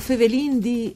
Fevelin di...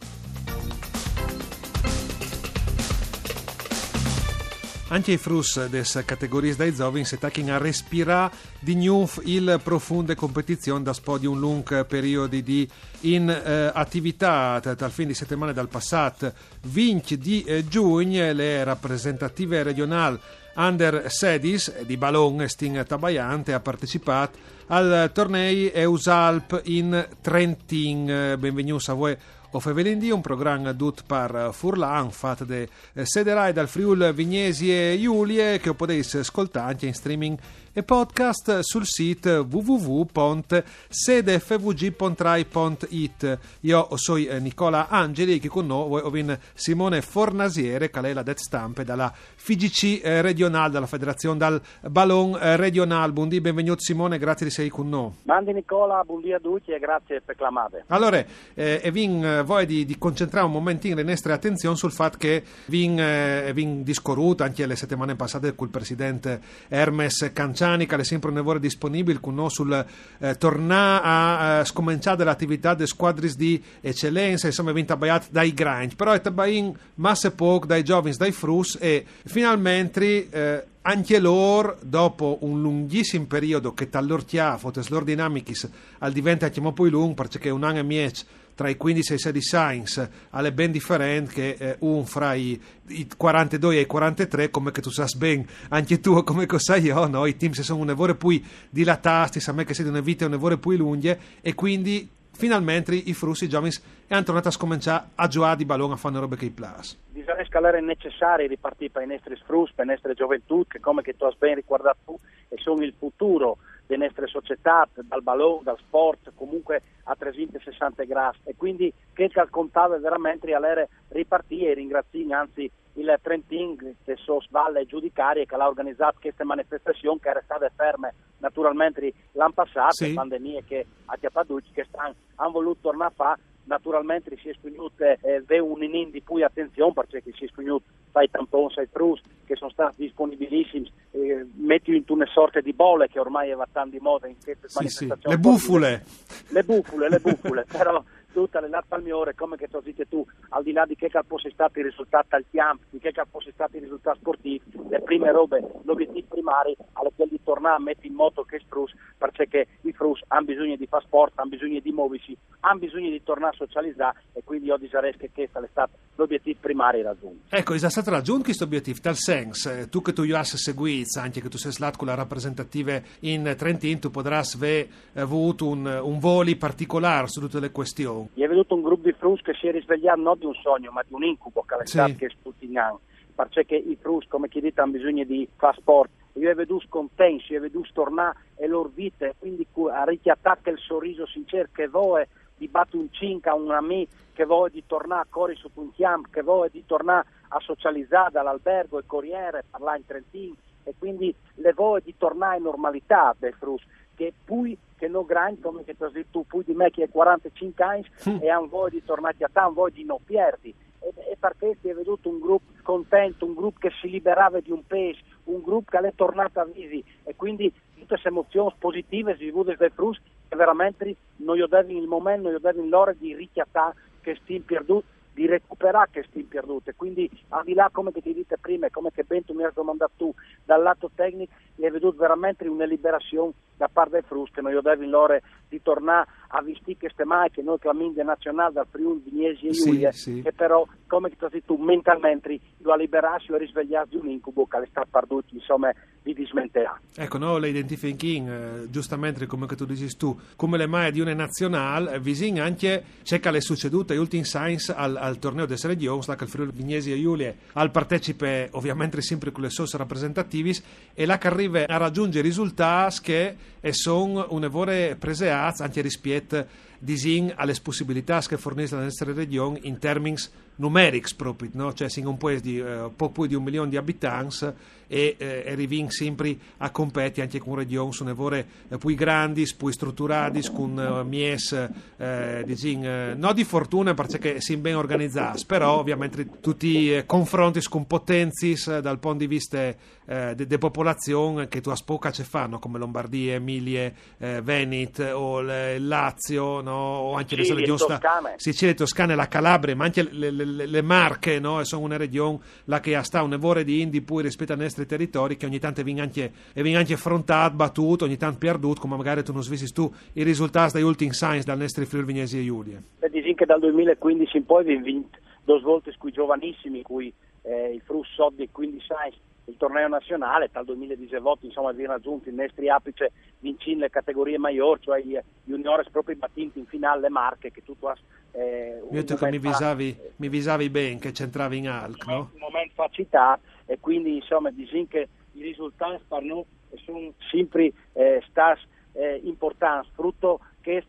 Anche i frus des categorie dai zovin si tacchin a respirare di nuovo il profonde competizione da spo di un lungo periodo di inattività. Eh, dal fine di settimana dal passato 20 di eh, giugno le rappresentative regionali under Sedis di Ballon Sting Tabaiante ha partecipato al torneo Eusalp in Trentin. Benvenuti a voi o Fevelindi, un programma dut par Furlan, fatto de sederai dal Friul Vignesi e Giulie, che potete ascoltare anche in streaming e podcast sul sito www.sedefvg.rai.it. Io sono Nicola Angeli, che con noi ho Simone Fornasiere, che è la det stampe dalla FIGC eh, regionale, dalla Federazione dal Ballon eh, regionale. Buondì, benvenuto Simone, grazie di essere con noi. Mandi Nicola, buondì a tutti e grazie per clamare. Allora, eh, e vin voi di, di, concentrare un momentino le nostre attenzioni sul fatto che vin, eh, vin discorruto anche le settimane passate con il presidente Hermes Canciano Ciani, che è sempre un lavoro disponibile con noi sul eh, tornare a eh, scominciare l'attività delle squadre di eccellenza, insomma, è vinta dai grind, però è tabain masse poco dai giovani, dai frus e finalmente eh, anche loro, dopo un lunghissimo periodo che tall'ortia, fotes loro dinamicis, al diventa anche poi lungo, perché un anno e mezzo tra i 15 e i 16 Sainz alle ben differenti che eh, un fra i, i, 42 e i 43 come che tu sai ben anche tu come sai io no? i team sono un lavoro più dilatati sa me che siete una vita un lavoro più lunghe e quindi finalmente i frussi giovani hanno tornato a scominciare a giocare di ballone a fare robe che i plus bisogna scalare necessario ripartire per i nostri frus per le nostre gioventù che come che tu hai ben ricordato tu e sono il futuro delle nostre società, dal ballone, dal sport, comunque a 360 gradi e quindi che contava veramente a ripartire e ringraziare anzi il Trentin che so sballe giudicare che l'ha organizzato queste manifestazioni che erano state ferme naturalmente l'anno passato, sì. pandemie che a Chiappaducci che stanno, hanno voluto tornare a fare naturalmente si è spugnuto eh, un inin di più attenzione perché si è spugnuto sai tampon, sai trus che sono stati disponibilissimi eh, metti in una sorta di bolle che ormai va tanto di moda in queste sì, manifestazioni sì. le bufule le bufule, le bufule però tutte le latte al migliore come che tu dici tu al di là di che fosse stato il risultato al camp di che fosse stato il risultato sportivo le prime robe l'obiettivo primario alle quelli di tornare a mettere in moto che frus perché i frus hanno bisogno di fare sport hanno bisogno di muoversi hanno bisogno di tornare a socializzare e quindi io direi che questo è stato l'obiettivo primario raggiunto. Ecco è stato raggiunto questo obiettivo tal senso eh, tu che tu hai seguito anche che tu sei stato con la rappresentativa in Trentin tu potrai aver avuto un, un voli particolare su tutte le questioni gli è venuto un gruppo di frus che si è risvegliato non di un sogno ma di un incubo che è stato sì. che perché i frus come chi dite hanno bisogno di fare sport io ho veduto scontenti, io ho veduto tornare e loro vite quindi a richiattare il sorriso sincero che vuoi di battere un cinca a un amico che vuole di tornare a corri su un camp che vuole di tornare a socializzare dall'albergo e corriere parlare in Trentino e quindi le vuole di tornare in normalità dei frus che poi che non grandi come che tu poi di me che hai 45 anni mm. e hanno voglia di tornare a te, hanno voglia di non perdi e, e perché si è venuto un gruppo contento, un gruppo che si liberava di un peso, un gruppo che è tornato a vivi e quindi tutte queste emozioni positive si vivute dai frus che veramente noi devi il momento, noi devi l'ora di richiattare che stiamo perduti di recuperare questi team perdute. Quindi al di là come che ti dite prima e come che ben tu mi hai domandato tu, dal lato tecnico è venuto veramente una liberazione da parte dei frus che noi abbiamo l'ora di tornare a vestire queste che noi clamiamo nazionale dal Friuli, Vignesi e Giulia, sì, sì. che però come che ti tu mentalmente lo ha liberato e risvegliato di un incubo che è stato perduto insomma di dismenterà. Ecco, noi le identifichi eh, giustamente come tu dici tu, come le mai di una nazionale, vicino anche c'è che è succeduto in ultimi science al, al torneo del Regions, che il Friuli Vignesi e Giulia al partecipe ovviamente sempre con le source rappresentativi e là che arriva a raggiungere risultati che sono una vore prese anche rispetto disin alle possibilità che fornisce la nostra regione in termini numerici proprio, no? cioè siamo un paese di uh, poco più di un milione di abitanti e, eh, arriviamo sempre a competere anche con regioni sono vore eh, più grandi, più strutturate, con uh, mies eh, disin, eh, non di fortuna perché siamo ben organizzati, però ovviamente tutti i eh, confronti con potenzi dal punto di vista eh, delle popolazioni che tu a spoca ci fanno come Lombardia, Emilie, Veneto o Lazio, no? o anche sì, le regioni Sicilia e Toscane, la Calabria, ma anche le, le, le Marche, no? sono una regione la che sta un evore di indi poi rispetto ai nostri territori che ogni tanto viene anche, anche affrontato, battuto, ogni tanto perduto, come magari tu non svissi tu i risultati dagli ultimi science dal nostro Friuli Vignesi e Giulia. Dici che dal 2015 in poi vi vinto due volte con i giovanissimi, cui eh, il Frus Sod di 15 science il torneo nazionale, dal 2018 insomma vi raggiunto il Nestri Apice vincendo le categorie maggiori, cioè gli juniores proprio battinti in finale le marche che tu hai eh, Io che mi visavi, mi visavi bene, che c'entravi in Alc, no? Un momento facilità e quindi insomma dicono che i risultati per noi sono sempre eh, stati eh, importanti, frutto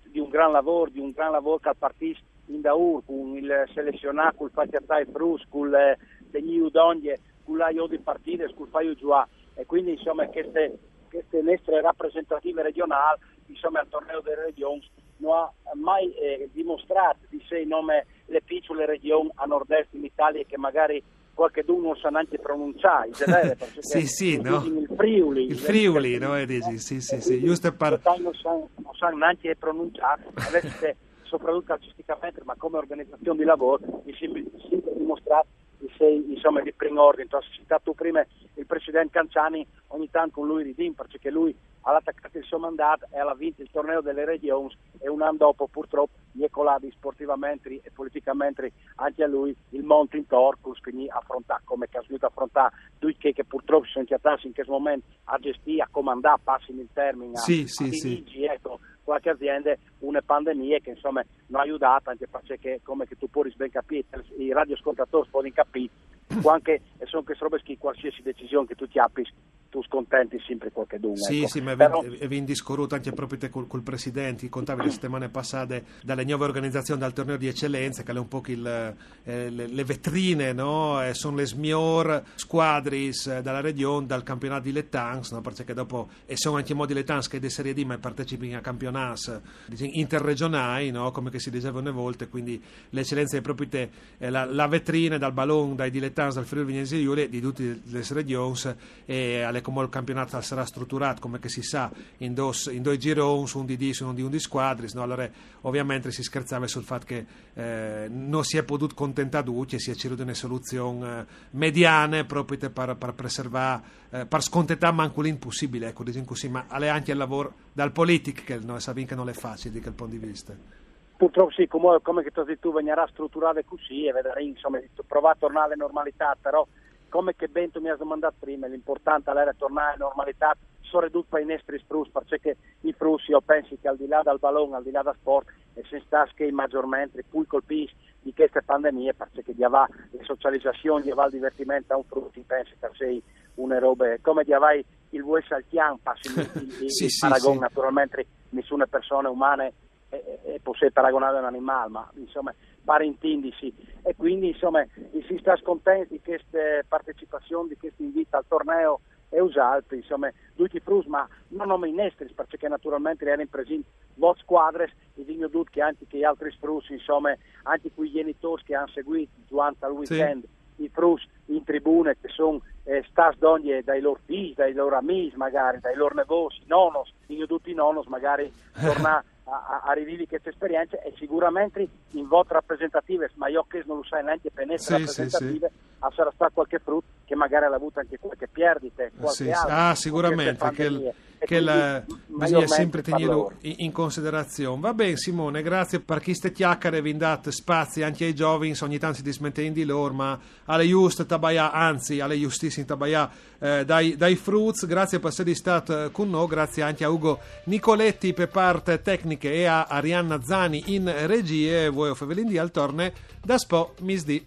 di un gran lavoro, di un gran lavoro che ha partito in Daur, con il selezionato, con il Fatiatai Frus, con le Degni Udoglie, con l'AIO di partite, con il Faio Giua e quindi insomma queste, queste nostre rappresentative regionali insomma al torneo delle regioni non ha mai eh, dimostrato di sé nome le piccole regioni a nord-est in Italia che magari qualche d'uno non sa neanche pronunciare sì sì no? il Friuli il Friuli no? E dici, sì sì sì giusto per... non sanno san neanche pronunciare adesso soprattutto calcisticamente ma come organizzazione di lavoro mi sembra dimostrato sei insomma di primo ordine. Tu hai citato prima il presidente Canciani, ogni tanto con lui ridim perché lui ha attaccato il suo mandato e ha vinto il torneo delle regioni e un anno dopo purtroppo gli è colato sportivamente e politicamente anche a lui il monte in Torcus, quindi affrontare come che ha dovuto affrontare due che, che purtroppo sono chiatati in questo momento a gestire, a comandare, passi il termine, sì, a, sì, a dirigi, sì. ecco, qualche azienda una pandemia che insomma non ha aiutato anche perché come che tu puoi ben capire i radioascoltatori possono capire anche e sono queste robe che qualsiasi decisione che tu ti appi tu scontenti sempre qualche dunque. Sì, ecco. sì, ma Però... vi discorruto anche proprio te col, col presidente, contavi le settimane passate dalle nuove organizzazioni del torneo di eccellenza, che è un po' il, eh, le, le, vetrine, no? Eh, sono le smior squadris eh, dalla regione, dal campionato di Letans, no? perché dopo, e sono anche i modi Letans che di Serie D, ma partecipano a campionati interregionali, no? come si diceva una volta, quindi l'eccellenza è proprio te, la, la, vetrina dal ballon, dai dilettanti dal Friuli Vignesi Giulia, di tutte le regioni e alle come il campionato sarà strutturato, come si sa, in, dos, in due gironi, un di 10 un di 11 squadri, no? allora ovviamente si scherzava sul fatto che eh, non si è potuto contentare e si è cercato una soluzione eh, mediana proprio per, per preservare, eh, per scontentare manco l'impossibile, ecco, diciamo così, ma è anche il lavoro dal politico che noi sappiamo che non è facile di quel punto di vista. Purtroppo sì, come, come tu hai detto, venirà strutturato così e vedrai, insomma, provare a tornare alla normalità, però come che Bento mi ha domandato prima, l'importante era tornare alla normalità, sono ridotto per i nostri frus, perché i frus io penso che al di là del ballone, al di là del sport, e se sta che maggiormente poi colpisce di queste pandemie, perché di avere le socializzazioni, di avere il divertimento a un frutto, penso che sei una roba, come di avere il vuoi saltian, passi il, il, il, sì, paragone, sì, naturalmente nessuna persona umana è, è, è, può essere paragonata a un animale, ma insomma pare intendersi e quindi insomma si sta scontenti di queste partecipazioni, di questo invito al torneo e usalti, insomma, tutti frus, ma non nome inestri, perché naturalmente erano presenti vot squadre e digno tutti che anche che gli altri frus, insomma, anche quei genitori che hanno seguito durante il weekend sì. i frus in tribune che sono eh, stas d'ogni dai loro figli, dai loro amici magari, dai loro negozi, nonos, digno tutti i nonos magari tornare a, a, rivivere queste esperienze e sicuramente in voto rappresentative, ma io che non lo sai neanche per sì, rappresentative, sì, sì. sarà stato qualche frutto che magari ha avuto anche qualche perdite, qualche sì, altro, Ah, sicuramente, che, il, che la, bisogna sempre tenerlo in, in, considerazione. Va bene Simone, grazie per queste chiacchiere, vi date spazio anche ai giovani, ogni tanto si dismettono di loro, ma alle giuste tabaia, anzi alle giustissime tabaia eh, dai, dai fruits, grazie per essere stato con noi, grazie anche a Ugo Nicoletti per parte tecniche e a Arianna Zani in regie, voi Fevelin di Altorne, da Spo Misdi.